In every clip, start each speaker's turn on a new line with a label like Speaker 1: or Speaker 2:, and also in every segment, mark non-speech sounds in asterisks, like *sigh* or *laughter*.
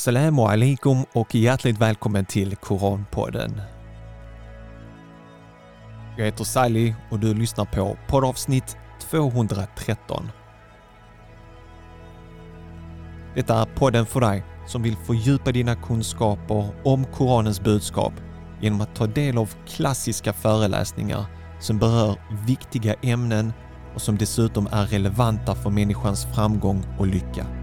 Speaker 1: Salamu alaikum och hjärtligt välkommen till Koranpodden. Jag heter Sally och du lyssnar på poddavsnitt 213. Detta är podden för dig som vill fördjupa dina kunskaper om Koranens budskap genom att ta del av klassiska föreläsningar som berör viktiga ämnen och som dessutom är relevanta för människans framgång och lycka.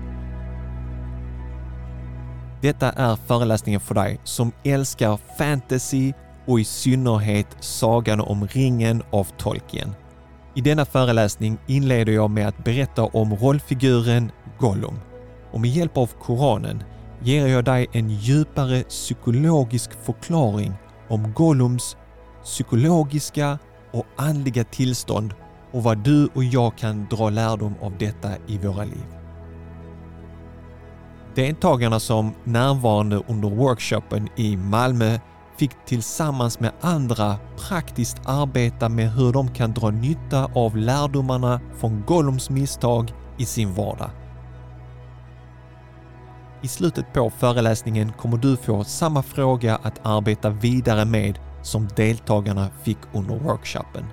Speaker 1: Detta är föreläsningen för dig som älskar fantasy och i synnerhet Sagan om ringen av Tolkien. I denna föreläsning inleder jag med att berätta om rollfiguren Gollum och med hjälp av Koranen ger jag dig en djupare psykologisk förklaring om Gollums psykologiska och andliga tillstånd och vad du och jag kan dra lärdom av detta i våra liv. Deltagarna som närvarande under workshopen i Malmö fick tillsammans med andra praktiskt arbeta med hur de kan dra nytta av lärdomarna från Gollums misstag i sin vardag. I slutet på föreläsningen kommer du få samma fråga att arbeta vidare med som deltagarna fick under workshopen.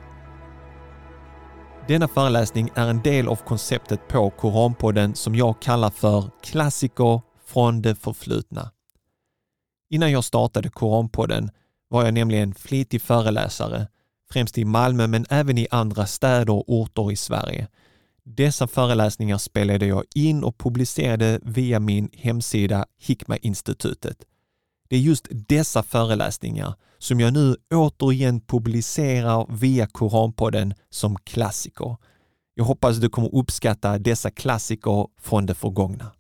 Speaker 1: Denna föreläsning är en del av konceptet på Koranpodden som jag kallar för klassiker från det förflutna. Innan jag startade Koranpodden var jag nämligen flitig föreläsare, främst i Malmö men även i andra städer och orter i Sverige. Dessa föreläsningar spelade jag in och publicerade via min hemsida Hikma-institutet. Det är just dessa föreläsningar som jag nu återigen publicerar via Koranpodden som klassiker. Jag hoppas du kommer uppskatta dessa klassiker från det förgångna.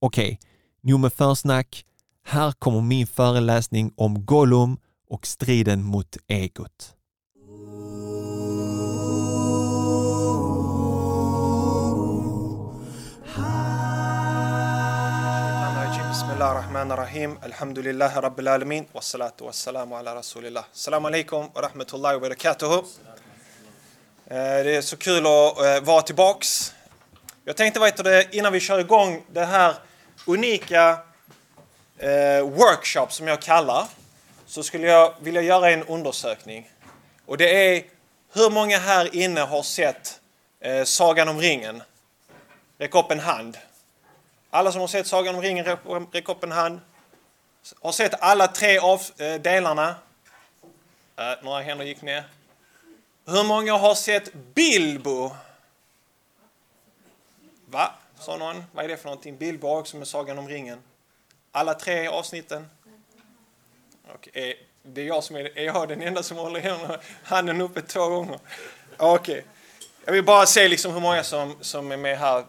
Speaker 1: Okej, okay, nog med försnack. Här kommer min föreläsning om Gollum och striden mot egot.
Speaker 2: Bismillah ar-Rahman ar-Rahim. Alhamdulillah Rabbil Alamin. Wassalatu wassalamu ala Rasulillah. Assalamu alaikum wa rahmatullahi wa. Eh, det är så kul att eh, vara tillbaks. Jag tänkte, vet innan vi kör igång det här unika eh, workshop som jag kallar, så skulle jag vilja göra en undersökning. Och det är hur många här inne har sett Sagan om ringen? Räck upp en hand. Alla som har sett Sagan om ringen, räck upp en hand. Har sett alla tre av eh, delarna? Äh, några händer gick ner. Hur många har sett Bilbo? Va? Sa någon. Vad är det för någonting? Bilbo har också med Sagan om ringen. Alla tre avsnitten? Okay. Det är jag som är, är jag den enda som håller handen uppe två gånger. Okej. Okay. Jag vill bara se liksom hur många som, som är med här.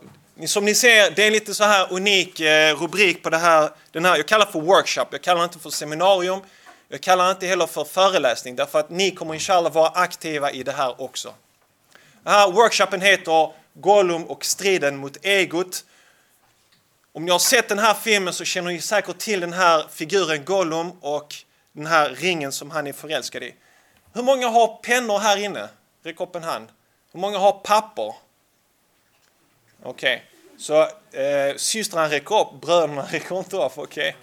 Speaker 2: Som ni ser, det är lite så här unik eh, rubrik på det här, den här. Jag kallar det för workshop, jag kallar det inte för seminarium. Jag kallar det inte heller för föreläsning därför att ni kommer inshallah vara aktiva i det här också. Den här workshopen heter Gollum och striden mot egot. Om ni har sett den här filmen så känner ni säkert till den här figuren Gollum och den här ringen som han är förälskad i. Hur många har pennor här inne? Räck upp en hand. Hur många har papper? Okej, okay så eh, systrarna räcker upp, bröderna *laughs* räcker inte upp. Okay.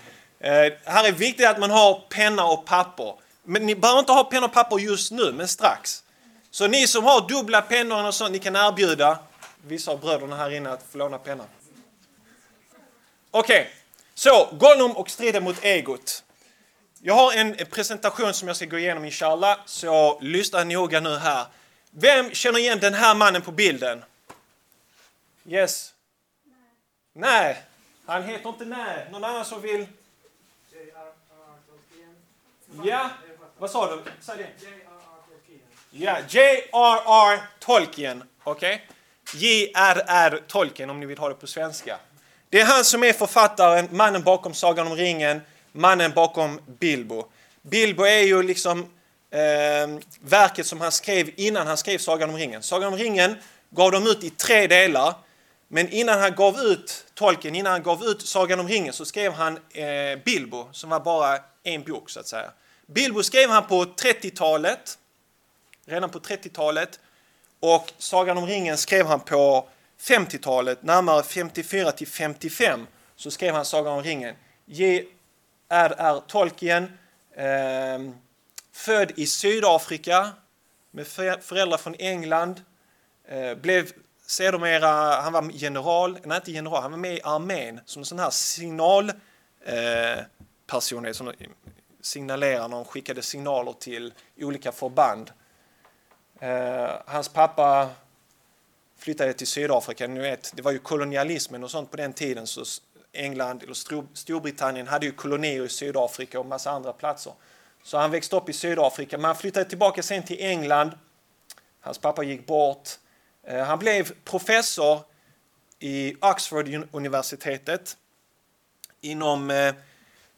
Speaker 2: Eh, här är viktigt att man har penna och papper. Men ni behöver inte ha penna och papper just nu, men strax. Så ni som har dubbla pennor och sånt, ni kan erbjuda vissa av bröderna här inne att få låna penna. Okej, okay. så Gollum och striden mot egot. Jag har en presentation som jag ska gå igenom inshallah, så lyssna noga nu här. Vem känner igen den här mannen på bilden? Yes? Nej. Han heter inte Nej. Någon annan som vill? Ja, vad sa du? Säg det. Ja, J.R.R. Tolkien. Okej? Okay? J.R.R. Tolkien om ni vill ha det på svenska. Det är han som är författaren, mannen bakom Sagan om ringen, mannen bakom Bilbo. Bilbo är ju liksom eh, verket som han skrev innan han skrev Sagan om ringen. Sagan om ringen gav de ut i tre delar. Men innan han gav ut Tolkien, innan han gav ut Sagan om ringen så skrev han eh, Bilbo som var bara en bok så att säga. Bilbo skrev han på 30-talet, redan på 30-talet och Sagan om ringen skrev han på 50-talet, närmare 54 till 55. så skrev han Sagan om ringen. J.R.R. Tolkien, eh, född i Sydafrika med föräldrar från England, eh, blev sedermera, han var general, nej inte general, han var med i armén som en sån här signalperson, eh, som signalerar när de skickade signaler till olika förband. Eh, hans pappa flyttade till Sydafrika. Ni vet, det var ju kolonialismen och sånt på den tiden. Så England eller Storbritannien hade ju kolonier i Sydafrika och massa andra platser. Så han växte upp i Sydafrika, men han flyttade tillbaka sen till England. Hans pappa gick bort. Eh, han blev professor i Oxford-universitetet inom eh,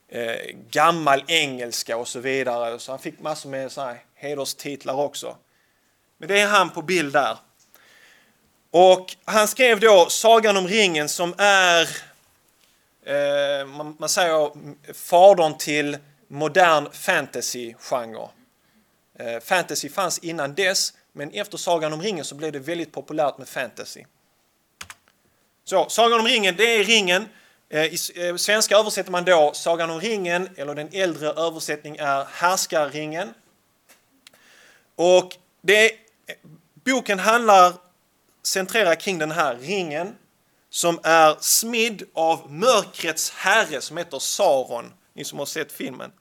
Speaker 2: eh, gammal engelska och så vidare. Så han fick massor med så här hederstitlar också. Men det är han på bild där. Och han skrev då Sagan om ringen som är, eh, man, man, säger fadern till modern fantasy-genre. Eh, fantasy fanns innan dess, men efter Sagan om ringen så blev det väldigt populärt med fantasy. Så, Sagan om ringen, det är ringen. Eh, I eh, svenska översätter man då Sagan om ringen, eller den äldre översättningen är Härskarringen. Och det, boken handlar, centrerar kring den här ringen som är smidd av mörkrets herre som heter Saron, ni som har sett filmen.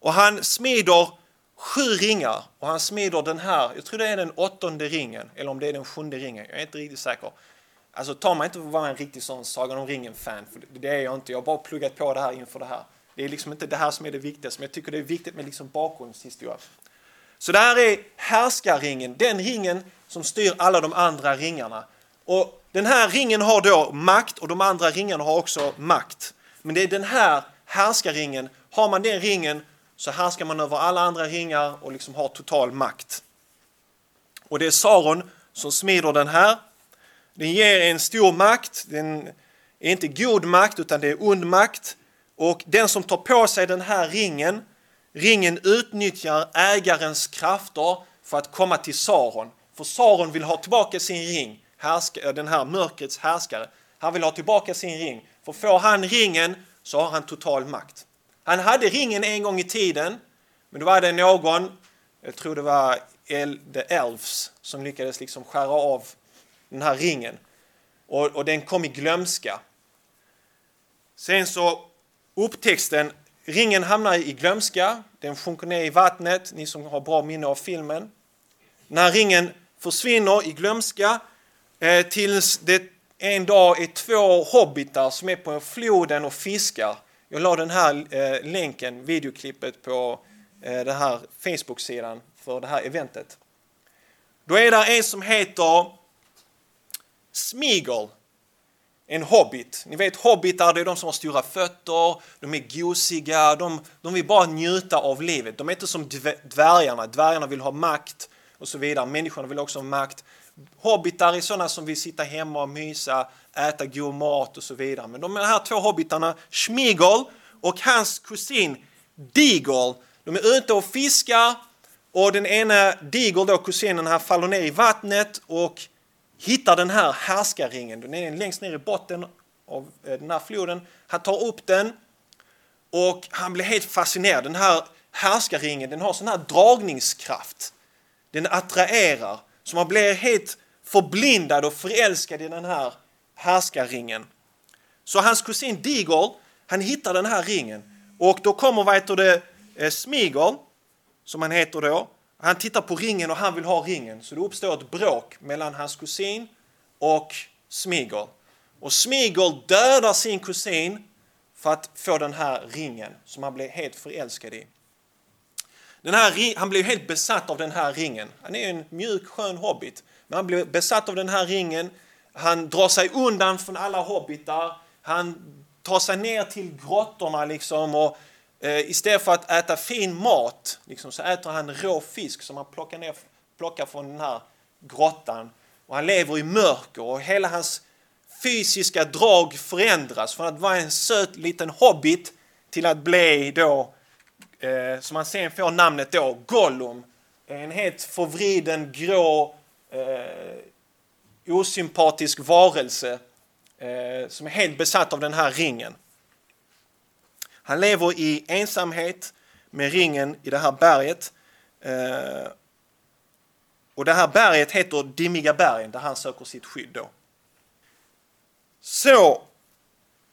Speaker 2: Och han smider sju ringar och han smider den här, jag tror det är den åttonde ringen, eller om det är den sjunde ringen, jag är inte riktigt säker. Alltså ta mig inte för att vara en riktig sån Sagan om ringen-fan, för det är jag inte. Jag har bara pluggat på det här inför det här. Det är liksom inte det här som är det viktigaste, men jag tycker det är viktigt med liksom bakgrundshistoria. Så det här är härskarringen, den ringen som styr alla de andra ringarna. Och den här ringen har då makt och de andra ringarna har också makt. Men det är den här härskarringen, har man den ringen så härskar man över alla andra ringar och liksom har total makt. Och det är Saron som smider den här. Den ger en stor makt, den är inte god makt utan det är ond makt. Och den som tar på sig den här ringen, ringen utnyttjar ägarens krafter för att komma till Saron. För Saron vill ha tillbaka sin ring, eh, den här mörkrets härskare. Han vill ha tillbaka sin ring. För får han ringen så har han total makt. Han hade ringen en gång i tiden, men då var det någon, jag tror det var The Elves, som lyckades liksom skära av den här ringen. Och, och den kom i glömska. Sen så upptäcks den, ringen hamnar i glömska, den sjunker ner i vattnet, ni som har bra minne av filmen. Den här ringen försvinner i glömska eh, tills det en dag är två hobbitar som är på floden och fiskar jag la den här eh, länken, videoklippet på eh, den här Facebook-sidan för det här eventet. Då är det en som heter Smeagol, en hobbit. Ni vet hobbitar, det är de som har stora fötter, de är gosiga, de, de vill bara njuta av livet. De är inte som dvärgarna, dvärgarna vill ha makt och så vidare. Människorna vill också ha makt. Hobbitar är sådana som vill sitta hemma och mysa, äta god mat och så vidare. Men de här två hobbitarna, Schmigol och hans kusin Digol, de är ute och fiskar och den ena Digol, då kusinen, här, faller ner i vattnet och hittar den här härskarringen. Den är längst ner i botten av eh, den här floden. Han tar upp den och han blir helt fascinerad. Den här härskarringen den har sån här dragningskraft. Den attraherar. Så man blir helt förblindad och förälskad i den här härskarringen. Så hans kusin Digol, han hittar den här ringen och då kommer vad heter det, eh, Smigol, som han heter då. Han tittar på ringen och han vill ha ringen. Så det uppstår ett bråk mellan hans kusin och Smigol. Och Smigol dödar sin kusin för att få den här ringen som han blir helt förälskad i. Den här, han blir helt besatt av den här ringen. Han är en mjuk, skön hobbit. Men han blir besatt av den här ringen. Han drar sig undan från alla hobbitar. Han tar sig ner till grottorna liksom och eh, istället för att äta fin mat liksom, så äter han rå fisk som han plockar, ner, plockar från den här grottan. Och han lever i mörker och hela hans fysiska drag förändras från att vara en söt liten hobbit till att bli då eh, som han sen får namnet då, Gollum. En helt förvriden, grå, eh, osympatisk varelse. eh, som är helt besatt av den här ringen. Han lever i ensamhet med ringen i det här berget. Eh, och det här berget heter Dimmiga bergen där han söker sitt skydd då. Så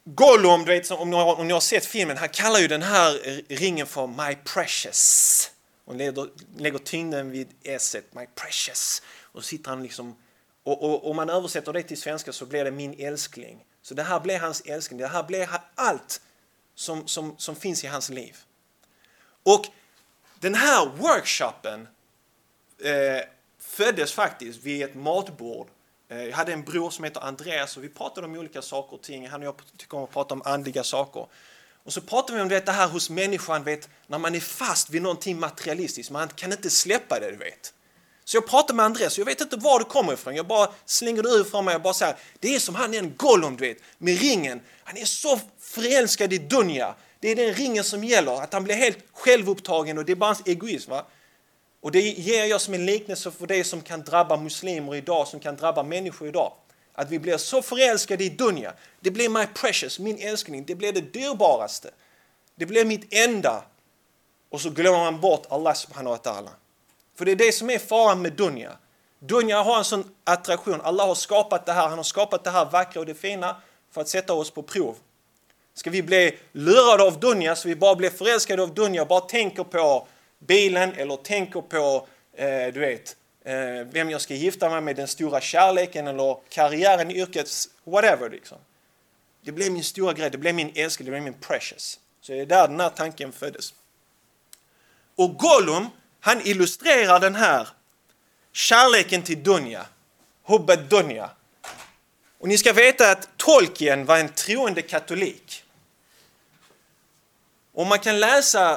Speaker 2: Gollum, du vet, om ni, har, om ni har sett filmen, han kallar ju den här ringen för My Precious. Och lägger, lägger tyngden vid s My Precious. Och sitter han liksom, och, och om man översätter det till svenska så blir det min älskling. Så det här blir hans älskling, det här blir allt som, som, som finns i hans liv. Och den här workshopen eh, föddes faktiskt vid ett matbord. Eh, jag hade en bror som heter Andreas och vi pratade om olika saker och ting. Han och jag tycker om att prata om andliga saker. Och så pratade vi om det här hos människan, vet, när man är fast vid någonting materialistiskt. Man kan inte släppa det, du vet. Så jag pratar med Andreas, jag vet inte var du kommer ifrån. Jag bara slänger det ur från mig och bara säger, det är som han är en Gollum, du vet, med ringen. Han är så förälskad i Dunja. Det är den ringen som gäller, att han blir helt självupptagen och det är bara hans egoism. Va? Och det ger jag som en liknelse för det som kan drabba muslimer idag, som kan drabba människor idag. Att vi blir så förälskade i Dunja. Det blir my precious, min älskling. Det blir det dyrbaraste. Det blir mitt enda. Och så glömmer man bort Allah subhanahu wa ta'ala. För det är det som är faran med Dunja. Dunja har en sån attraktion. Allah har skapat det här. Han har skapat det här vackra och det fina för att sätta oss på prov. Ska vi bli lurade av Dunja så vi bara blir förälskade av Dunja och bara tänker på bilen eller tänker på, eh, du vet, eh, vem jag ska gifta mig med, den stora kärleken eller karriären, yrket, whatever liksom. Det blev min stora grej, det blev min älskade, det blev min precious. Så det är där den här tanken föddes. Och Gollum, han illustrerar den här kärleken till Dunja, Hubbet Dunja. Och ni ska veta att Tolkien var en troende katolik. Och man kan läsa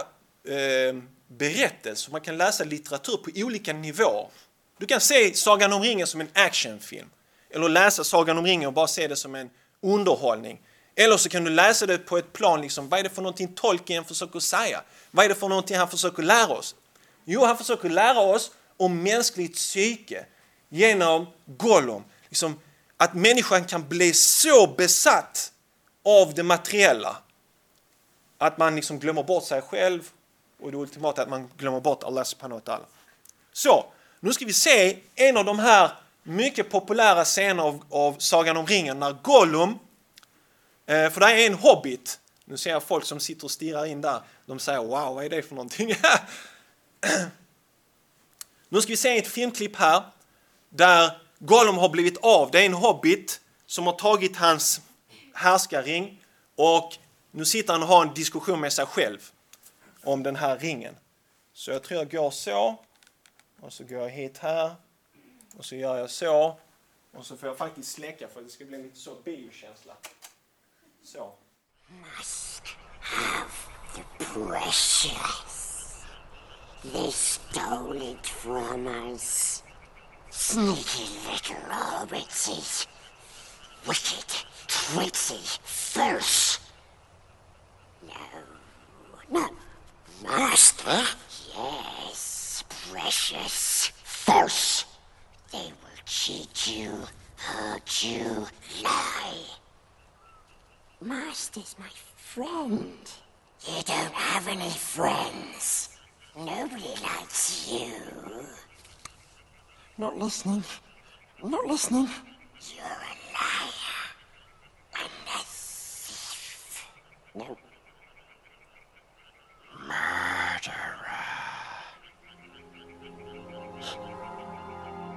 Speaker 2: eh, berättelser, man kan läsa litteratur på olika nivåer. Du kan se Sagan om ringen som en actionfilm. Eller läsa Sagan om ringen och bara se det som en underhållning. Eller så kan du läsa det på ett plan, liksom, vad är det för någonting Tolkien försöker säga? Vad är det för någonting han försöker lära oss? Jo, han försöker lära oss om mänskligt psyke genom Gollum. Liksom, att människan kan bli så besatt av det materiella att man liksom glömmer bort sig själv och det ultimata är att man glömmer bort Allah subhanahu wa ta'ala. Så, nu ska vi se en av de här mycket populära scenerna av, av Sagan om ringen när Gollum, eh, för det är en hobbit, nu ser jag folk som sitter och stirrar in där, de säger wow, vad är det för någonting? *laughs* *clears throat* nu ska vi se ett filmklipp här där Gollum har blivit av. Det är en hobbit som har tagit hans härskarring och nu sitter han och har en diskussion med sig själv om den här ringen. Så jag tror jag går så. Och så går jag hit här. Och så gör jag så. Och så får jag faktiskt släcka för att det ska bli lite så biokänsla. Så. Must have the precious. They stole it from us. Sneaky little hobbitses. Wicked, tricksy, false. No, no, Master? Listening. Not listening. You're a liar. And a thief. No. Murderer.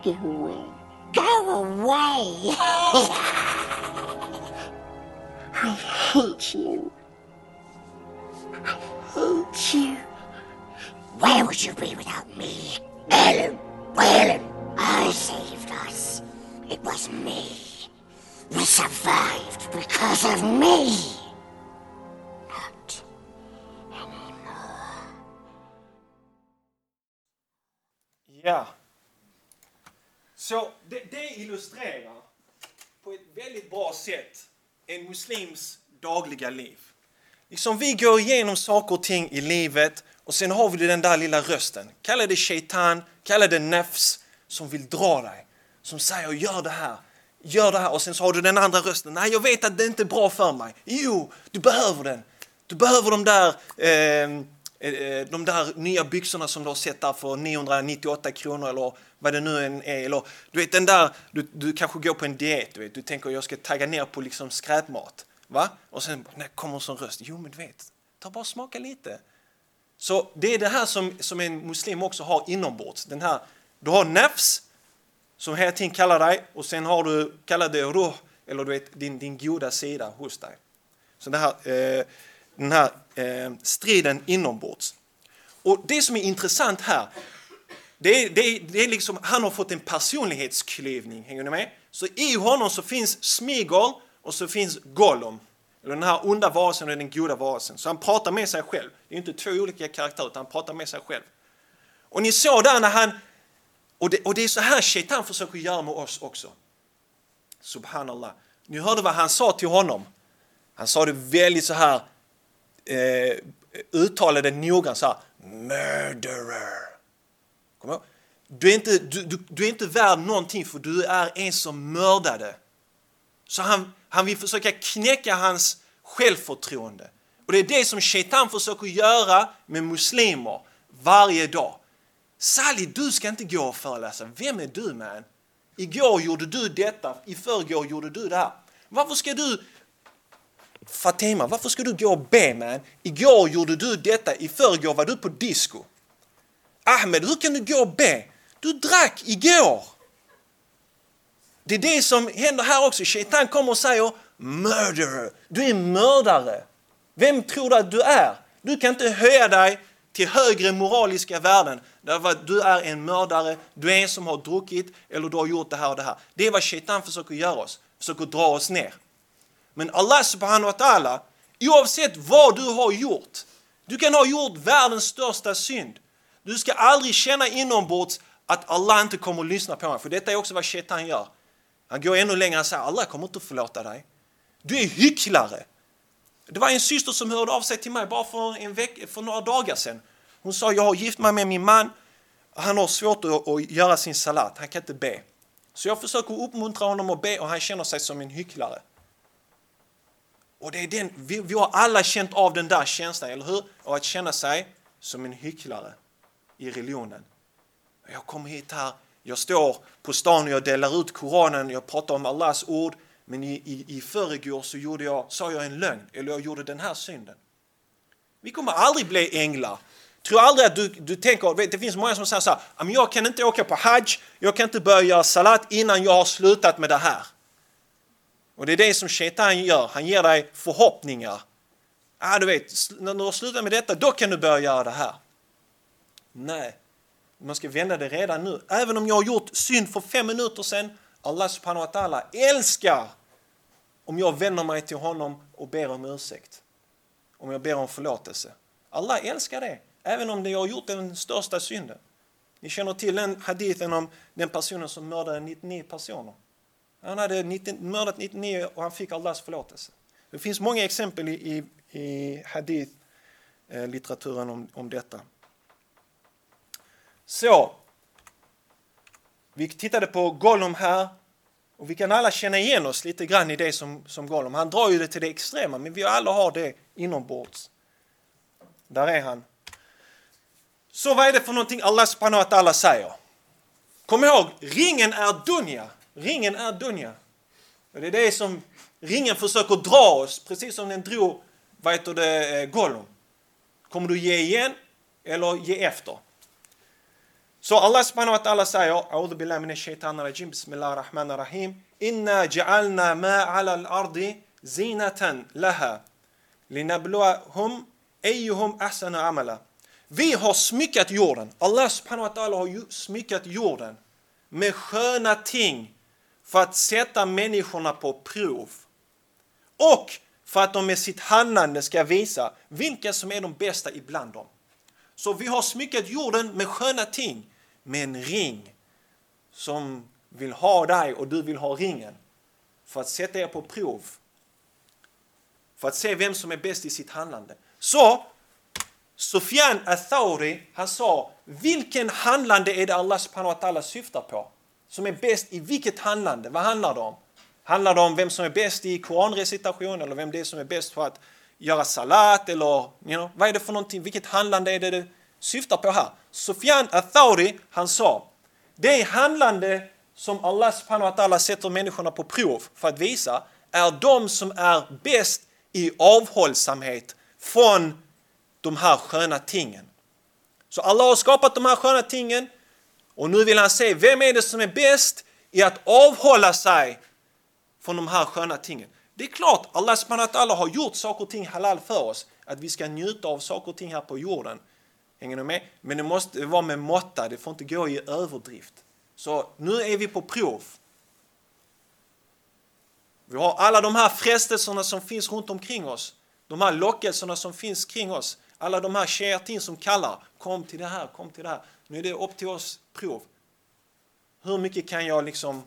Speaker 2: Go away. Go *laughs* away! I hate you. I hate you. Where would you be without me? Because of me. Ja. Så det, det illustrerar på ett väldigt bra sätt en muslims dagliga liv. Liksom vi går igenom saker och ting i livet och sen har vi den där lilla rösten. Kalla det shaitan, kalla det nefs som vill dra dig. Som säger gör det här gör det här. Och sen så har du den andra rösten. Nej, jag vet att det inte är bra för mig. Jo, du behöver den. Du behöver de där, ehm, eh, de där nya byxorna som du har sett där för 998 kronor eller vad det nu än är. Eller, du vet den där, du, du kanske går på en diet, du, vet, du tänker jag ska tagga ner på liksom skräpmat. Va? Och sen när kommer en sån röst, jo men du vet, ta bara och smaka lite. Så det är det här som, som en muslim också har inombords. Den här, du har nafs som hela tiden kallar dig och sen har du, kallar det ruh, eller du vet din, din goda sida hos dig. Så det här, eh, den här eh, striden inombords. Och det som är intressant här, det är, det är, det är liksom, han har fått en personlighetsklyvning, hänger ni med? Så i honom så finns Smigol och så finns Gollum. Eller den här onda varelsen och den goda varelsen. Så han pratar med sig själv. Det är inte två olika karaktärer utan han pratar med sig själv. Och ni såg där när han, och det, och det är så här Shaitan försöker göra med oss också. Subhanallah. Ni hörde vad han sa till honom. Han sa det väldigt så här, eh, uttalade noggrant så här, murderer. Kom ihåg? Du är, inte, du, du, du är inte värd någonting för du är en som mördade. Så han, han vill försöka knäcka hans självförtroende. Och det är det som Shaitan försöker göra med muslimer varje dag. Sally, du ska inte gå och föreläsa. Vem är du man? Igår gjorde du detta, i förrgår gjorde du det här. Varför ska du Fatima, varför ska du gå och be man? Igår gjorde du detta, i förrgår var du på disco. Ahmed, hur kan du gå och be? Du drack igår. Det är det som händer här också. Shaitan kommer och säger murderer. Du är mördare. Vem tror du att du är? Du kan inte höja dig till högre moraliska värden därför att du är en mördare, du är en som har druckit eller du har gjort det här och det här. Det är vad Shaitan försöker göra oss, försöker dra oss ner. Men Allah subhanahu wa ta'ala, oavsett vad du har gjort, du kan ha gjort världens största synd. Du ska aldrig känna inombords att Allah inte kommer att lyssna på dig, för detta är också vad Shaitan gör. Han går ännu längre och säger Allah kommer inte att förlåta dig. Du är hycklare. Det var en syster som hörde av sig till mig bara för, en veck, för några dagar sedan. Hon sa jag har gift mig med min man. Han har svårt att, att göra sin salat. Han kan inte be. Så jag försöker uppmuntra honom att be och han känner sig som en hycklare. Och det är den, vi, vi har alla känt av den där känslan, eller hur? Och att känna sig som en hycklare i religionen. Jag kommer hit här, jag står på stan och jag delar ut Koranen, jag pratar om Allahs ord, men i, i, i förrgår så gjorde jag, sa jag en lögn, eller jag gjorde den här synden. Vi kommer aldrig bli änglar. Tror aldrig att du, du tänker, det finns många som säger så här, jag kan inte åka på hajj, jag kan inte börja göra salat innan jag har slutat med det här. Och det är det som Shaitan gör, han ger dig förhoppningar. Ah, du vet, när du har slutat med detta, då kan du börja göra det här. Nej, man ska vända det redan nu. Även om jag har gjort synd för fem minuter sedan, Allah subhanahu wa ta'ala älskar om jag vänder mig till honom och ber om ursäkt. Om jag ber om förlåtelse. Allah älskar det, även om jag har gjort den största synden. Ni känner till den hadithen om den personen som mördade 99 personer. Han hade 90, mördat 99 och han fick Allahs förlåtelse. Det finns många exempel i, i, i hadith-litteraturen eh, om, om detta. Så, vi tittade på Gollum här och vi kan alla känna igen oss lite grann i det som, som Gollum. Han drar ju det till det extrema, men vi alla har det inombords. Där är han. Så vad är det för någonting Allah subhanahu wa ta'ala säger? Kom ihåg, ringen är dunja. Ringen är dunja. Och det är det som ringen försöker dra oss, precis som den drog vad heter det, eh, Gollum. Kommer du ge igen eller ge efter? Så Allah subhanahu wa ta'ala säger, oh, A'udhu billahi minash shaitanir rajim, bismillahir rahmanir rahim. Inna ja'alna ma 'ala al-ardi zinatan laha linabluwahum ayyuhum ahsanu amala. Vi har smyckat jorden. Allah subhanahu wa ta'ala har smyckat jorden med sköna ting för att sätta människorna på prov. Och för att de med sitt handlande ska visa vilka som är de bästa ibland dem. Så vi har smyckat jorden med sköna ting, med en ring som vill ha dig och du vill ha ringen. För att sätta er på prov. För att se vem som är bäst i sitt handlande. Så, Sufyan Athauri, han sa, vilken handlande är det Allah subhanahu wa ta'ala syftar på? som är bäst i vilket handlande? Vad handlar det om? Handlar det om vem som är bäst i koranrecitation eller vem det är som är bäst på att göra salat eller you know, vad är det för någonting? Vilket handlande är det du syftar på här? Sufyan al-Thawri, han sa det handlande som Allah subhanahu wa ta'ala sätter människorna på prov för att visa är de som är bäst i avhållsamhet från de här sköna tingen. Så Allah har skapat de här sköna tingen och nu vill han se vem är det som är bäst i att avhålla sig från de här sköna tingen. Det är klart, Allah subhanahu wa ta'ala har gjort saker och ting halal för oss. Att vi ska njuta av saker och ting här på jorden. Hänger ni med? Men det måste vara med måtta, det får inte gå i överdrift. Så nu är vi på prov. Vi har alla de här frestelserna som finns runt omkring oss. De här lockelserna som finns kring oss. Alla de här shayatin som kallar. Kom till det här, kom till det här. Nu är det upp till oss prov. Hur mycket kan jag liksom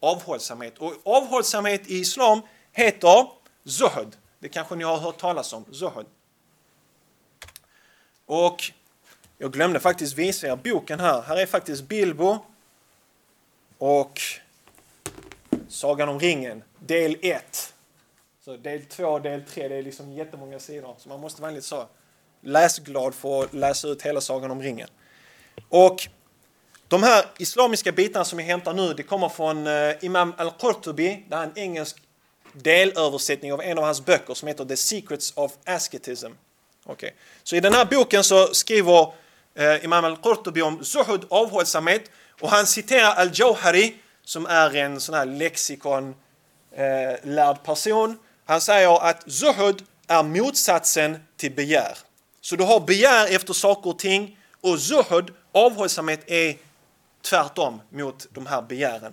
Speaker 2: avhållsamhet? Och avhållsamhet i islam heter zuhud. Det kanske ni har hört talas om. Zuhud. Och jag glömde faktiskt visa er boken här. Här är faktiskt Bilbo och Sagan om ringen, del 1. Så del 2 och del 3, det är liksom jättemånga sidor. Så man måste vara lite så läsglad för att läsa ut hela Sagan om ringen. Och de här islamiska bitarna som jag hämtar nu, det kommer från eh, Imam al-Qurtubi. Det är en engelsk delöversättning av en av hans böcker som heter The Secrets of Ascetism. Okay. Så i den här boken så skriver eh, Imam al-Qurtubi om zuhud, avhållsamhet, och han citerar al-Jawhari som är en sån här lexikon eh, lärd person. Han säger att zuhud är motsatsen till begär. Så du har begär efter saker och ting och zuhud, avhållsamhet, är tvärtom mot de här begären.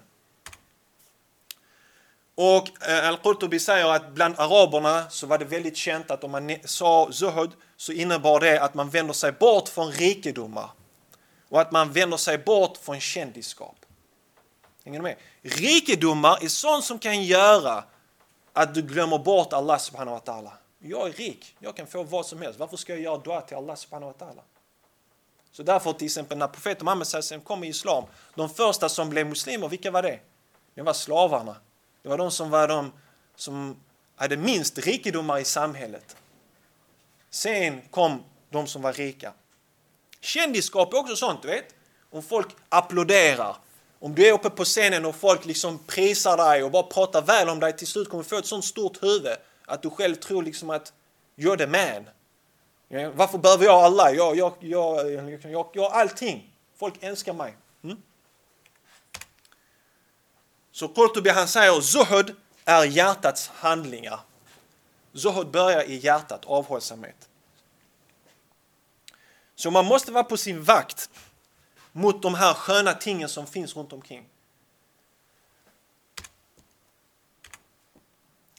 Speaker 2: Och eh, Al-Qurtubi säger att bland araberna så var det väldigt känt att om man sa zuhud så innebar det att man vänder sig bort från rikedomar och att man vänder sig bort från kändisskap. Hänger med? Rikedomar är sånt som kan göra att du glömmer bort Allah subhanahu wa ta'ala. Jag är rik, jag kan få vad som helst. Varför ska jag göra dua till Allah subhanahu wa ta'ala? Så därför till exempel när profeten Muhammed kom i Islam, de första som blev muslimer, vilka var det? Det var slavarna. Det var de som var de som hade minst rikedomar i samhället. Sen kom de som var rika. Kändisskap är också sånt, du vet. Om folk applåderar. Om du är uppe på scenen och folk liksom prisar dig och bara pratar väl om dig, till slut kommer du få ett sånt stort huvud att du själv tror liksom att you're the man. Varför behöver jag alla? Jag, jag, jag, jag, jag, jag har allting. Folk älskar mig. Så Qurtubi han säger zuhud är hjärtats handlingar. Zuhud börjar i hjärtat, avhållsamhet. Så man måste vara på sin vakt mot de här sköna tingen som finns runt omkring.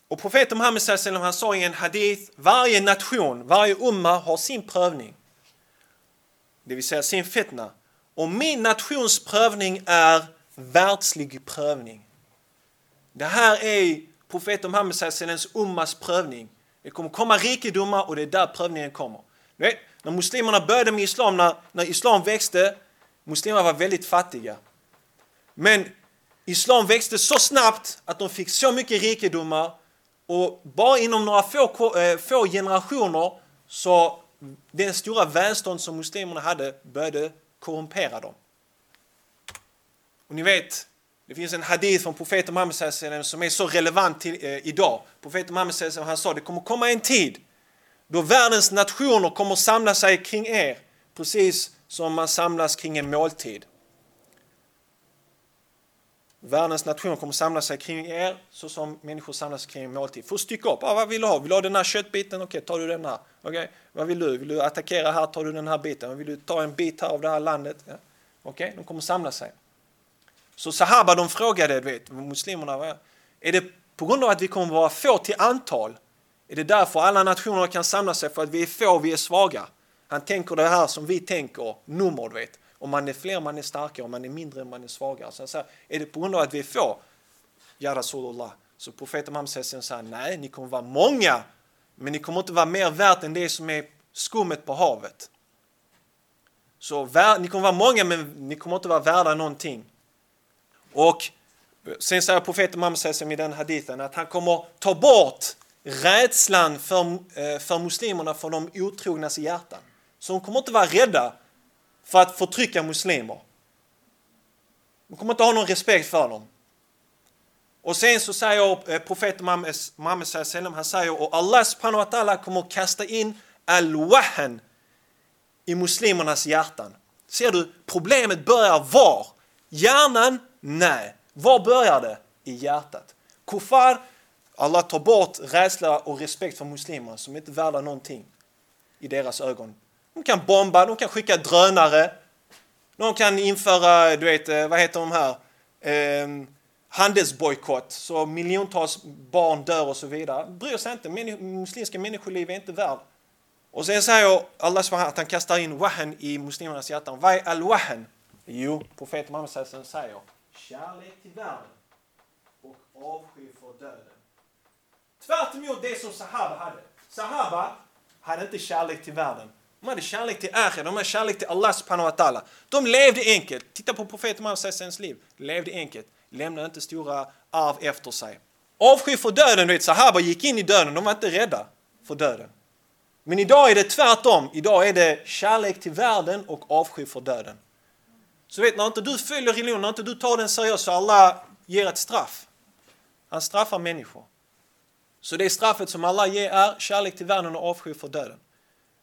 Speaker 2: Och profeten Muhammed han sa i en hadith, varje nation, varje umma har sin prövning. Det vill säga sin fetna. Och min nations prövning är världslig prövning. Det här är profeten Muhammeds ummas prövning. Det kommer komma rikedomar och det är där prövningen kommer. Vet, när muslimerna började med islam, när, när islam växte, muslimerna var väldigt fattiga. Men islam växte så snabbt att de fick så mycket rikedomar och bara inom några få, eh, få generationer så den stora välstånd som muslimerna hade började korrumpera dem. Och ni vet, det finns en hadith från profeten Muhammed som är så relevant till, eh, idag. Profeten Muhammed han sa det kommer komma en tid då världens nationer kommer samla sig kring er precis som man samlas kring en måltid. Världens nationer kommer samla sig kring er så som människor samlas kring en måltid. För att stycka upp. Ah, vad vill du ha? Vill du ha den här köttbiten? Okej, okay, tar du den här. Okay. Vad vill du? Vill du attackera här? Tar du den här biten? Vill du ta en bit här av det här landet? Ja. Okej, okay, de kommer samla sig. Så Sahaba de frågade, vet, muslimerna, är det på grund av att vi kommer vara få till antal? Är det därför alla nationer kan samla sig för att vi är få, vi är svaga? Han tänker det här som vi tänker, nummer, du vet. Om man är fler, man är starkare, om man är mindre, man är svagare. Så han säger, är det på grund av att vi är få? Ja, Rasulullah. Så profeten Muhammed säger nej, ni kommer vara många, men ni kommer inte vara mer värt än det som är skummet på havet. Så ni kommer vara många, men ni kommer inte vara värda någonting. Och Sen säger profeten Muhammed i den hadithen att han kommer ta bort rädslan för, eh, för muslimerna från de otrognas hjärtan. Så de kommer inte vara rädda för att förtrycka muslimer. De kommer inte ha någon respekt för dem. Och sen så säger eh, profeten Muhammed eh, han säger och Allah subhanahu wa ta'ala kommer kasta in al-wahan i muslimernas hjärtan. Ser du, problemet börjar var? Hjärnan? Nej. Var börjar det? I hjärtat. Kufar, Allah tar bort rädsla och respekt för muslimer som inte är värda någonting i deras ögon. De kan bomba, de kan skicka drönare, de kan införa, du vet, eh, vad heter de här, eh, handelsbojkott så miljontals barn dör och så vidare. Bryr sig inte, muslimska människoliv är inte värd. Och sen säger Allah att han kastar in wahan i muslimernas hjärtan. Vad är al-wahan? Jo, profeten Muhammed säger kärlek till världen och avsky för döden. Tvärt emot det som Sahaba hade. Sahaba hade inte kärlek till världen. De hade kärlek till Akhir, de hade kärlek till Allah subhanahu wa ta'ala. De levde enkelt. Titta på profeten Muhammeds liv. De levde enkelt. Lämnade inte stora arv efter sig. Avsky för döden, du vet, Sahaba gick in i döden. De var inte rädda för döden. Men idag är det tvärtom. Idag är det kärlek till världen och avsky för döden. Så vet, när inte du följer religionen, när inte du tar den seriöst, så Allah ger ett straff. Han straffar människor. Så det straffet som Allah ger är kärlek till världen och avsky för döden.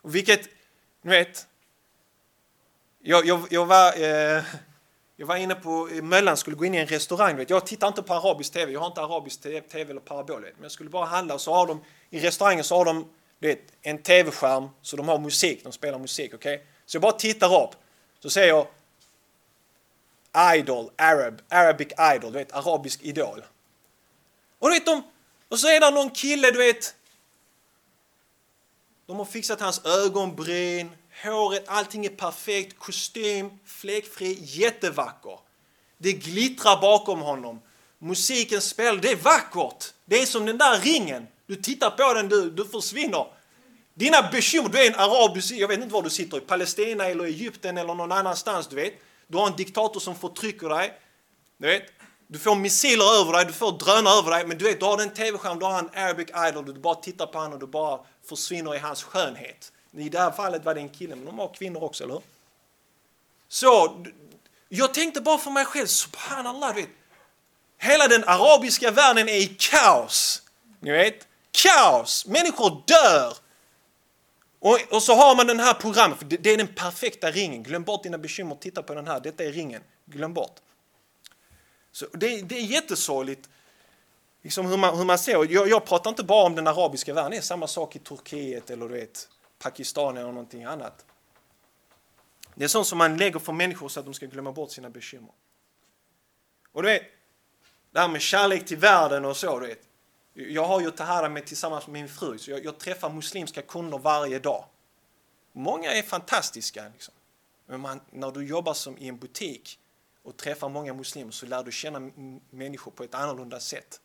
Speaker 2: Och vilket, ni vet, jag, jag, jag var, eh, jag var inne på Möllan, skulle gå in i en restaurang. Vet. Jag tittar inte på arabisk tv, jag har inte arabisk tv eller parabol. Vet. Men jag skulle bara handla och så har de, i restaurangen så har de vet, en tv-skärm så de har musik, de spelar musik. Okay? Så jag bara tittar upp, så ser jag Idol, Arab, Arabic Idol, du vet, arabisk idol. Och du vet, de, och så är det någon kille, du vet, de har fixat hans ögonbryn, håret, allting är perfekt, kostym, fläckfri, jättevacker. Det glittrar bakom honom. Musiken spelar, det är vackert. Det är som den där ringen. Du tittar på den, du, du försvinner. Dina bekymmer, du är en arab, jag vet inte var du sitter, i Palestina eller Egypten eller någon annanstans, du vet. Du har en diktator som förtrycker dig. Du vet, du får missiler över dig, du får drönare över dig, men du vet, du har en tv-skärm, du har en Arabic Idol, du bara tittar på honom och du bara försvinner i hans skönhet. I det här fallet var det en kille, men de har kvinnor också, eller hur? Så, jag tänkte bara för mig själv, subhanallah, du vet. Hela den arabiska världen är i kaos. Ni vet, kaos! Människor dör! Och, och, så har man den här programmet, för det, det, är den perfekta ringen. Glöm bort dina bekymmer, titta på den här, detta är ringen. Glöm bort. Så det, det är jättesorgligt liksom hur, man, hur man ser. Jag, jag pratar inte bara om den arabiska världen, det är samma sak i Turkiet eller du vet, Pakistan eller någonting annat. Det är sånt som man lägger för människor så att de ska glömma bort sina bekymmer. Och du vet, det här med kärlek till världen och så, du vet. Jag har ju Tahara med tillsammans med min fru, så jag, jag, träffar muslimska kunder varje dag. Många är fantastiska. Liksom. Men man, när du jobbar som i en butik och träffar många muslimer så lär du känna människor på ett annorlunda sätt.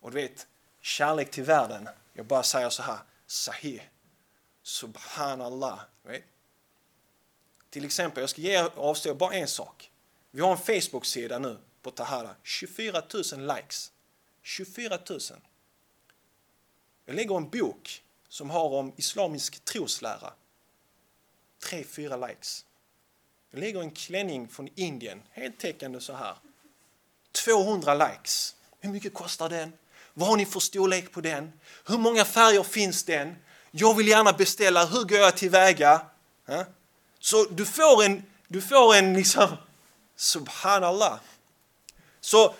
Speaker 2: Och du vet, kärlek till världen. Jag bara säger så här, sahih, subhanallah. Vet? Till exempel, jag ska ge avslöja bara en sak. Vi har en Facebook-sida nu på Tahara, 24 000 likes. 24 000. Jag lägger en bok som har om islamisk troslära. 3-4 likes. Jag lägger en klänning från Indien, heltäckande så här. 200 likes. Hur mycket kostar den? Vad har ni för storlek på den? Hur många färger finns den? Jag vill gärna beställa, hur går jag tillväga? Så du får en, du får en liksom, *laughs* subhanallah. Så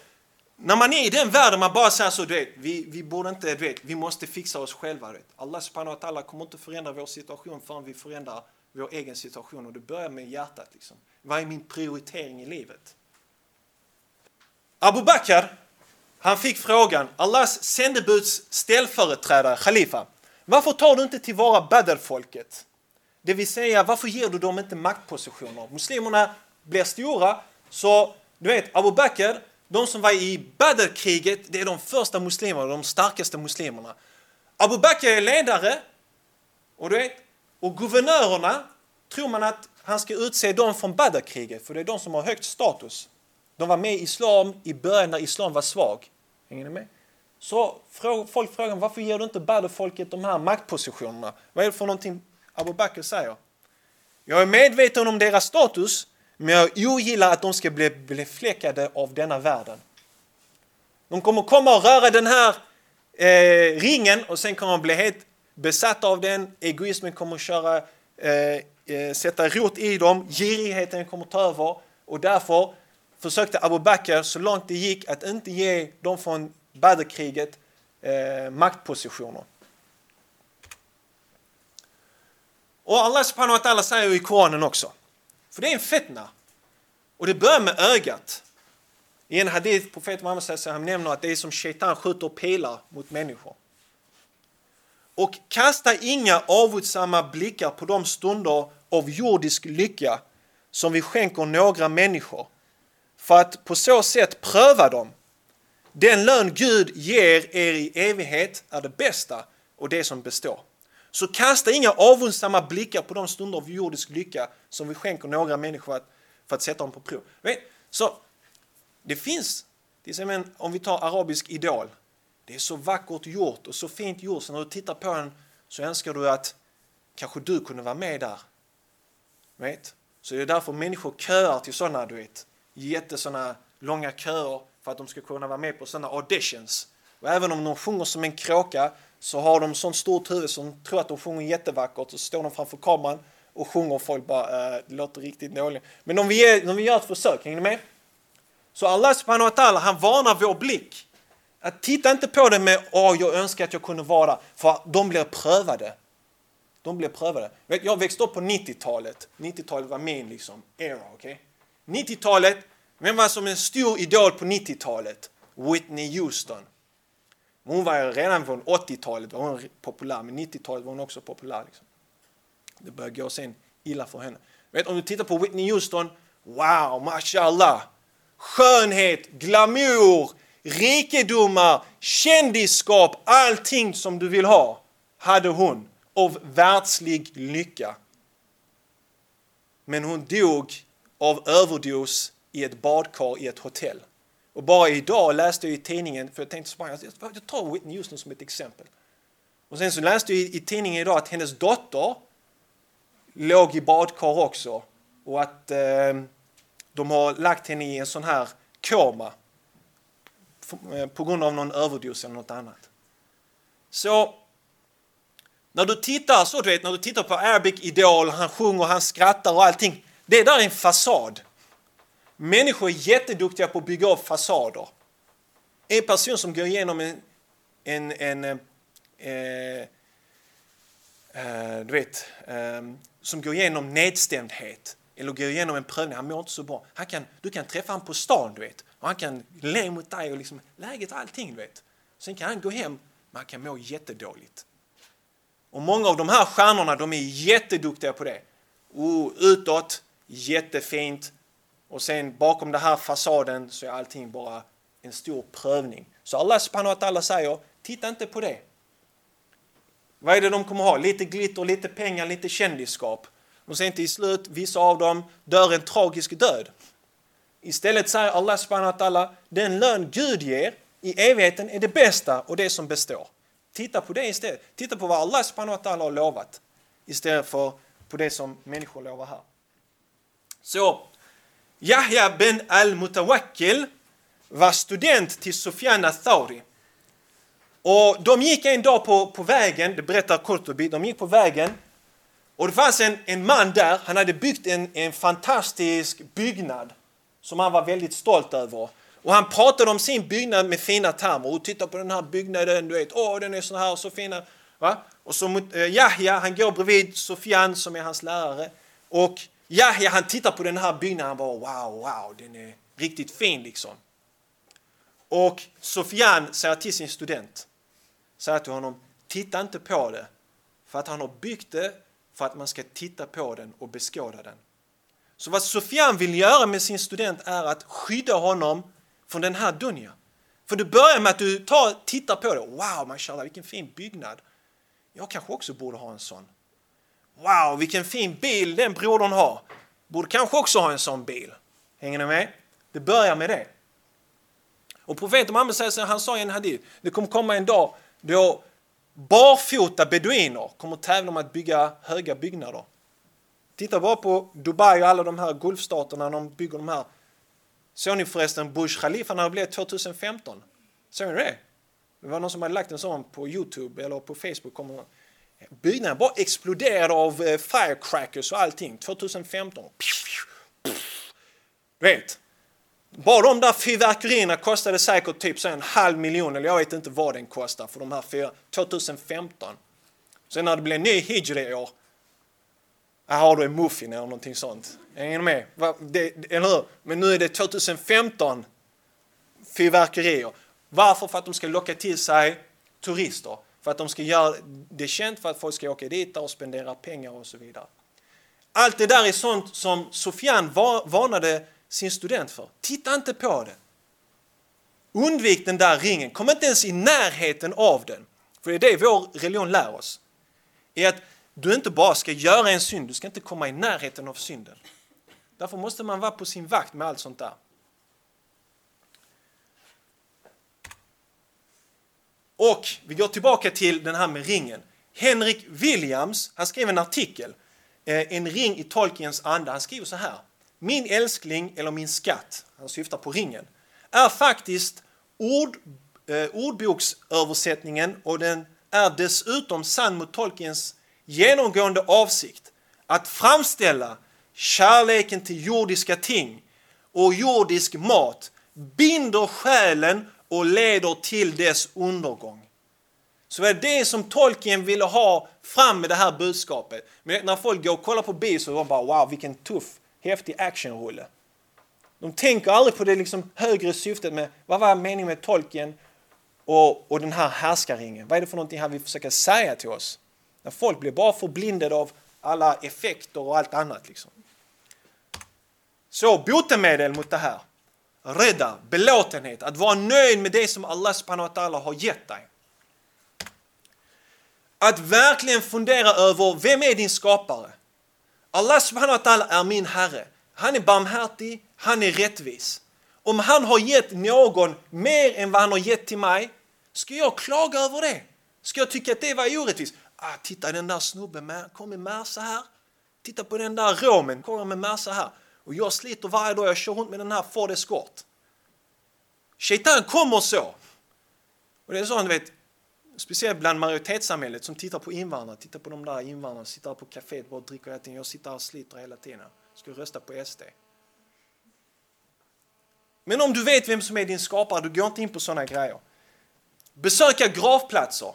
Speaker 2: när man är i den världen, man bara säger så, du vet, vi, vi borde inte, du vet, vi måste fixa oss själva. Du vet. Allah subhanahu wa ta'ala kommer inte förändra vår situation förrän vi förändrar vår egen situation och det börjar med hjärtat. Liksom. Vad är min prioritering i livet? Abu Bakr, han fick frågan, Allahs sändebuds ställföreträdare, Khalifa, varför tar du inte tillvara Badr-folket? Det vill säga, varför ger du dem inte maktpositioner? Muslimerna blir stora, så du vet, Abu Bakr de som var i Badr-kriget, det är de första muslimerna, de starkaste muslimerna. Abu Bakr är ledare och, du vet, och guvernörerna tror man att han ska utse dem från Badr-kriget, för det är de som har högt status. De var med i islam i början när islam var svag. Hänger ni med? Så folk frågar varför ger du inte Badr-folket de här maktpositionerna? Vad är det för någonting Abu Bakr säger? Jag är medveten om deras status, men jag ogillar att de ska bli befläckade av denna världen. De kommer komma och röra den här eh, ringen och sen kommer de bli helt besatta av den. Egoismen kommer köra, eh, eh, sätta rot i dem. Girigheten kommer ta över. Och därför försökte Abu Bakr så långt det gick att inte ge dem från Badrkriget eh, maktpositioner. Och Allah subhanahu wa ta'ala säger i Koranen också. För det är en fetna. Och det börjar med ögat. I en hadith, profeten Muhammed han nämner att det är som shaitan skjuter pilar mot människor. Och kasta inga avundsamma blickar på de stunder av jordisk lycka som vi skänker några människor för att på så sätt pröva dem. Den lön Gud ger er i evighet är det bästa och det som består. Så kasta inga avundsamma blickar på de stunder av jordisk lycka som vi skänker några människor för att sätta dem på prov. Så det finns, till exempel om vi tar arabisk idol. Det är så vackert gjort och så fint gjort så när du tittar på den så önskar du att kanske du kunde vara med där. Vet? Så det är därför människor köar till sådana, du vet, jättesådana långa köer för att de ska kunna vara med på sådana auditions. Och även om de sjunger som en kråka så har de sån stort huvud som tror att de sjunger jättevackert och så står de framför kameran och sjunger och folk bara äh, det låter riktigt dåligt. Men om vi, är, om vi gör ett försök, hänger ni med? Så Allah subhanahu wa ta'ala han varnar vår blick. Att titta inte på det med åh jag önskar att jag kunde vara för de blir prövade. De blir prövade. Jag växte upp på 90-talet. 90-talet var min liksom era, okej? Okay? 90-talet, vem var som en stor idol på 90-talet? Whitney Houston. Hon var redan från 80-talet var hon populär, men 90-talet var hon också populär. Liksom. Det började gå sen illa för henne. Vet, om du tittar på Whitney Houston, wow, mashallah! Skönhet, glamour, rikedomar, kändisskap, allting som du vill ha hade hon av världslig lycka. Men hon dog av överdos i ett badkar i ett hotell. Och bara idag läste jag i tidningen, för jag tänkte så bara, jag tar Whitney Houston som ett exempel. Och sen så läste jag i, tidningen idag att hennes dotter låg i badkar också och att eh, de har lagt henne i en sån här koma eh, på grund av någon överdos eller något annat. Så när du tittar så, du vet, när du tittar på Arabic Idol, han sjunger, han skrattar och allting. Det där är en fasad. Människor är jätteduktiga på att bygga upp fasader. En person som går igenom en, en, en eh, eh, eh du vet, eh, som går igenom nedstämdhet eller går igenom en prövning, han mår inte så bra. Han kan, du kan träffa honom på stan, du vet. Och han kan le mot dig och liksom, läget och allting, du vet. Sen kan han gå hem, men han kan må jättedåligt. Och många av de här stjärnorna, de är jätteduktiga på det. Oh, utåt, jättefint. Och sen bakom den här fasaden så är allting bara en stor prövning. Så Allah subhanahu wa ta'ala säger, titta inte på det. Vad är det de kommer ha? Lite glitter, lite pengar, lite kändisskap. Och sen till slut, vissa av dem dör en tragisk död. Istället säger Allah subhanahu wa ta'ala, den lön Gud ger i evigheten är det bästa och det som består. Titta på det istället. Titta på vad Allah subhanahu wa ta'ala har lovat istället för på det som människor lovar här. Så, Yahya ben al-Mutawakkil var student till Sufyan al-Thawri. Och de gick en dag på, på vägen, det berättar Kurtubi, de gick på vägen och det fanns en, en man där, han hade byggt en, en fantastisk byggnad som han var väldigt stolt över. Och han pratade om sin byggnad med fina termer. Och titta på den här byggnaden, du vet, åh den är så här så fina. Va? Och så mot, eh, Yahya, han går bredvid Sofian som är hans lärare. Och Yahya han tittar på den här byggnaden, han bara wow, wow, den är riktigt fin liksom. Och Sofian säger till sin student, säger till honom, titta inte på det. För att han har byggt det för att man ska titta på den och beskåda den. Så vad Sofian vill göra med sin student är att skydda honom från den här dunja. För du börjar med att du tar, tittar på det. Wow, mashallah, vilken fin byggnad. Jag kanske också borde ha en sån. Wow, vilken fin bil den brodern har. Borde kanske också ha en sån bil. Hänger ni med? Det börjar med det. Och profeten Muhammed säger så han sa i en hadith, det kommer komma en dag då barfota beduiner kommer tävla om att bygga höga byggnader. Titta bara på Dubai och alla de här Gulfstaterna när de bygger de här. Såg ni förresten Burj Khalifa när det blev 2015? Såg ni det? Det var någon som hade lagt en sån på Youtube eller på Facebook. Byggnaden bara exploderade av eh, firecrackers och allting 2015. Du vet, bara de där fyrverkerierna kostade säkert typ så en halv miljon, eller jag vet inte vad den kostar för de här fyra, 2015. Sen när det blev ny hijri år, här har du en muffin eller någonting sånt. Hänger ni med? Det, eller hur? Men nu är det 2015 fyrverkerier. Varför? För att de ska locka till sig turister. För att de ska göra det känt för att folk ska åka dit och spendera pengar och så vidare. Allt det där är sånt som Sofian varnade sin student för. Titta inte på det. Undvik den där ringen. Kom inte ens i närheten av den. För det är det vår religion lär oss. Är att du inte bara ska göra en synd, du ska inte komma i närheten av synden. Därför måste man vara på sin vakt med allt sånt där. Och vi går tillbaka till den här med ringen. Henrik Williams, han skrev en artikel, eh, En ring i Tolkiens anda. Han skriver så här. Min älskling, eller min skatt, han syftar på ringen, är faktiskt ord, eh, ordboksöversättningen och den är dessutom sann mot Tolkiens genomgående avsikt att framställa kärleken till jordiska ting och jordisk mat binder själen och leder till dess undergång. Så det är det som Tolkien ville ha fram med det här budskapet. Men när folk går och kollar på bio så är de bara wow vilken tuff, häftig actionrulle. De tänker aldrig på det liksom högre syftet med vad var meningen med Tolkien och, och den här härskarringen. Vad är det för någonting han vill försöka säga till oss? När folk blir bara förblindade av alla effekter och allt annat. Liksom. Så botemedel mot det här. Rädda, belåtenhet, att vara nöjd med det som Allah subhanahu wa ta'ala har gett dig. Att verkligen fundera över vem är din skapare? Allah subhanahu wa ta'ala är min Herre. Han är barmhärtig, han är rättvis. Om han har gett någon mer än vad han har gett till mig, ska jag klaga över det? Ska jag tycka att det var orättvist? Ah, titta den där snubben kom med massa här. Titta på den där romen, kom med massa här. Och jag sliter varje dag, jag kör runt med den här Ford Escort. Shaitan kommer så. Och det är så, du vet, speciellt bland majoritetssamhället som tittar på invandrare, tittar på de där invandrarna, sitter på kaféet bara dricker hela tiden. Jag sitter här och sliter hela tiden. Ska rösta på SD. Men om du vet vem som är din skapare, du går inte in på sådana grejer. Besöka gravplatser.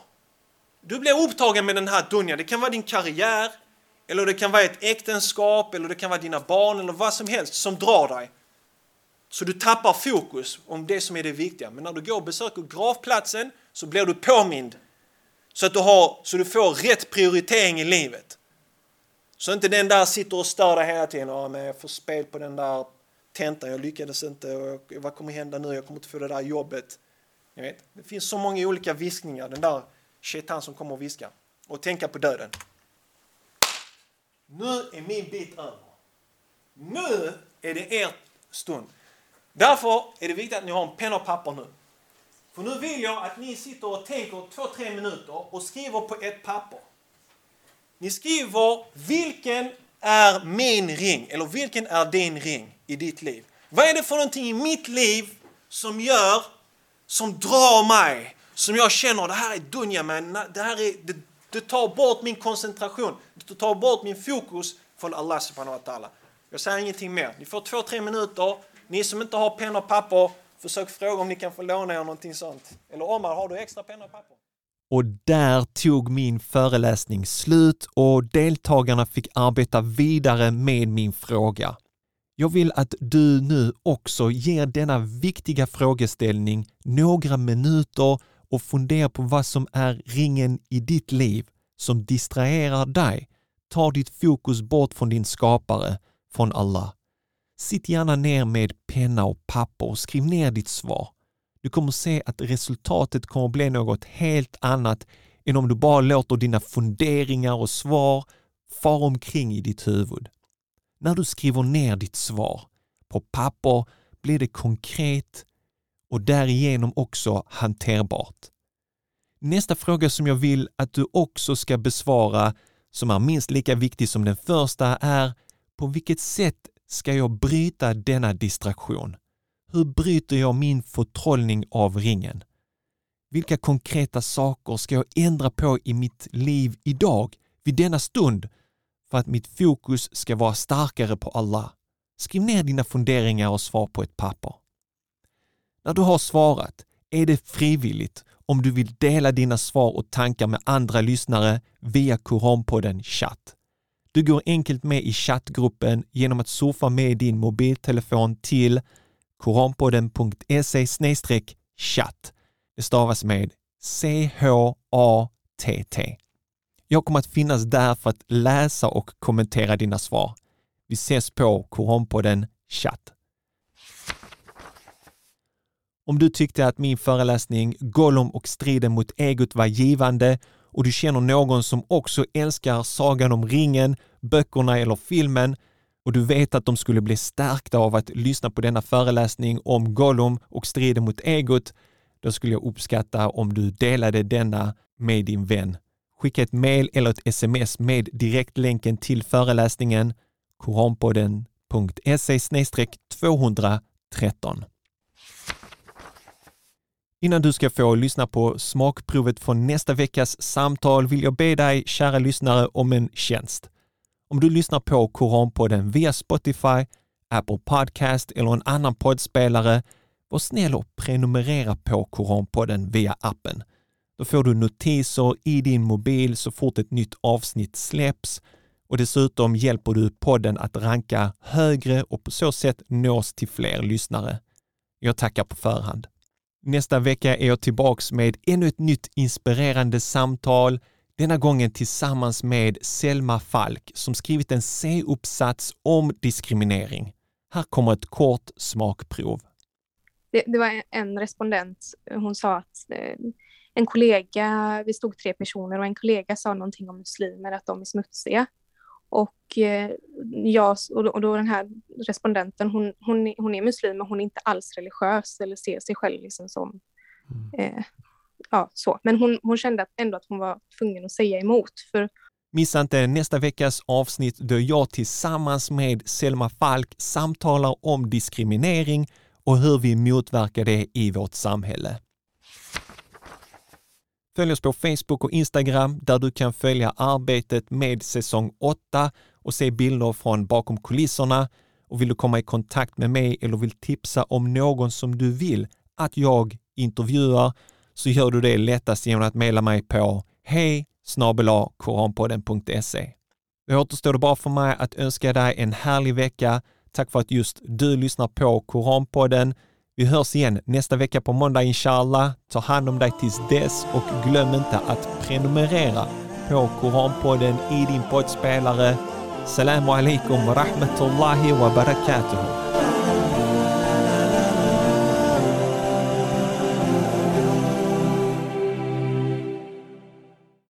Speaker 2: Du blir upptagen med den här dunjan. Det kan vara din karriär, eller det kan vara ett äktenskap, eller det kan vara dina barn, eller vad som helst som drar dig. Så du tappar fokus om det som är det viktiga. Men när du går och besöker gravplatsen så blir du påmind så att du, har, så du får rätt prioritering i livet. Så inte den där sitter och stör dig hela tiden. Ja, men jag får spel på den där tentan, jag lyckades inte. Och vad kommer hända nu? Jag kommer inte få det där jobbet. Jag vet, det finns så många olika viskningar. Den där shaitan som kommer och viskar. Och tänka på döden. Nu är min bit över. Nu är det er stund. Därför är det viktigt att ni har en penna och papper nu. För nu vill jag att ni sitter och tänker två, tre minuter och skriver på ett papper. Ni skriver vilken är min ring, eller vilken är din ring i ditt liv? Vad är det för någonting i mitt liv som gör, som drar mig, som jag känner det här är dunja men det här är, det, du tar bort min koncentration, du tar bort min fokus från Allah subhanahu wa ta'ala. Jag säger ingenting mer. Ni får två, tre minuter. Ni som inte har penna och papper, försök fråga om ni kan få låna er någonting sånt. Eller Omar, har du extra penna och papper?
Speaker 1: Och där tog min föreläsning slut och deltagarna fick arbeta vidare med min fråga. Jag vill att du nu också ger denna viktiga frågeställning några minuter och funderar på vad som är ringen i ditt liv som distraherar dig, tar ditt fokus bort från din skapare, från Allah. Sitt gärna ner med penna och papper och skriv ner ditt svar. Du kommer se att resultatet kommer bli något helt annat än om du bara låter dina funderingar och svar fara omkring i ditt huvud. När du skriver ner ditt svar på papper blir det konkret och därigenom också hanterbart. Nästa fråga som jag vill att du också ska besvara, som är minst lika viktig som den första, är på vilket sätt ska jag bryta denna distraktion? Hur bryter jag min förtrollning av ringen? Vilka konkreta saker ska jag ändra på i mitt liv idag, vid denna stund, för att mitt fokus ska vara starkare på Allah? Skriv ner dina funderingar och svar på ett papper. När du har svarat är det frivilligt om du vill dela dina svar och tankar med andra lyssnare via Koranpodden chatt. Du går enkelt med i chattgruppen genom att surfa med din mobiltelefon till koranpodden.se chatt. Det stavas med C-H-A-T-T. Jag kommer att finnas där för att läsa och kommentera dina svar. Vi ses på Koranpodden chatt. Om du tyckte att min föreläsning Gollum och striden mot egot var givande och du känner någon som också älskar Sagan om ringen, böckerna eller filmen och du vet att de skulle bli stärkta av att lyssna på denna föreläsning om Gollum och striden mot egot, då skulle jag uppskatta om du delade denna med din vän. Skicka ett mail eller ett sms med direktlänken till föreläsningen koranpodden.se 213. Innan du ska få lyssna på smakprovet från nästa veckas samtal vill jag be dig, kära lyssnare, om en tjänst. Om du lyssnar på Koranpodden via Spotify, Apple Podcast eller en annan poddspelare, var snäll och prenumerera på Koranpodden via appen. Då får du notiser i din mobil så fort ett nytt avsnitt släpps och dessutom hjälper du podden att ranka högre och på så sätt nås till fler lyssnare. Jag tackar på förhand. Nästa vecka är jag tillbaks med ännu ett nytt inspirerande samtal, denna gången tillsammans med Selma Falk som skrivit en C-uppsats om diskriminering. Här kommer ett kort smakprov.
Speaker 3: Det, det var en respondent, hon sa att eh, en kollega, vi stod tre personer och en kollega sa någonting om muslimer, att de är smutsiga. Och eh, jag och då den här respondenten, hon, hon, hon är muslim men hon är inte alls religiös eller ser sig själv liksom som mm. eh, ja, så. Men hon, hon kände ändå att hon var tvungen att säga emot. För
Speaker 1: Missa inte nästa veckas avsnitt då jag tillsammans med Selma Falk samtalar om diskriminering och hur vi motverkar det i vårt samhälle. Följ oss på Facebook och Instagram där du kan följa arbetet med säsong 8 och se bilder från bakom kulisserna. Och vill du komma i kontakt med mig eller vill tipsa om någon som du vill att jag intervjuar så gör du det lättast genom att mejla mig på hej koranpodden.se. Det återstår det bara för mig att önska dig en härlig vecka. Tack för att just du lyssnar på Koranpodden. Vi hörs igen nästa vecka på måndag inshallah. Ta hand om dig tills dess och glöm inte att prenumerera på Koranpodden i din poddspelare. Salam alaikum wa rahmatullahi wa barakatuhu.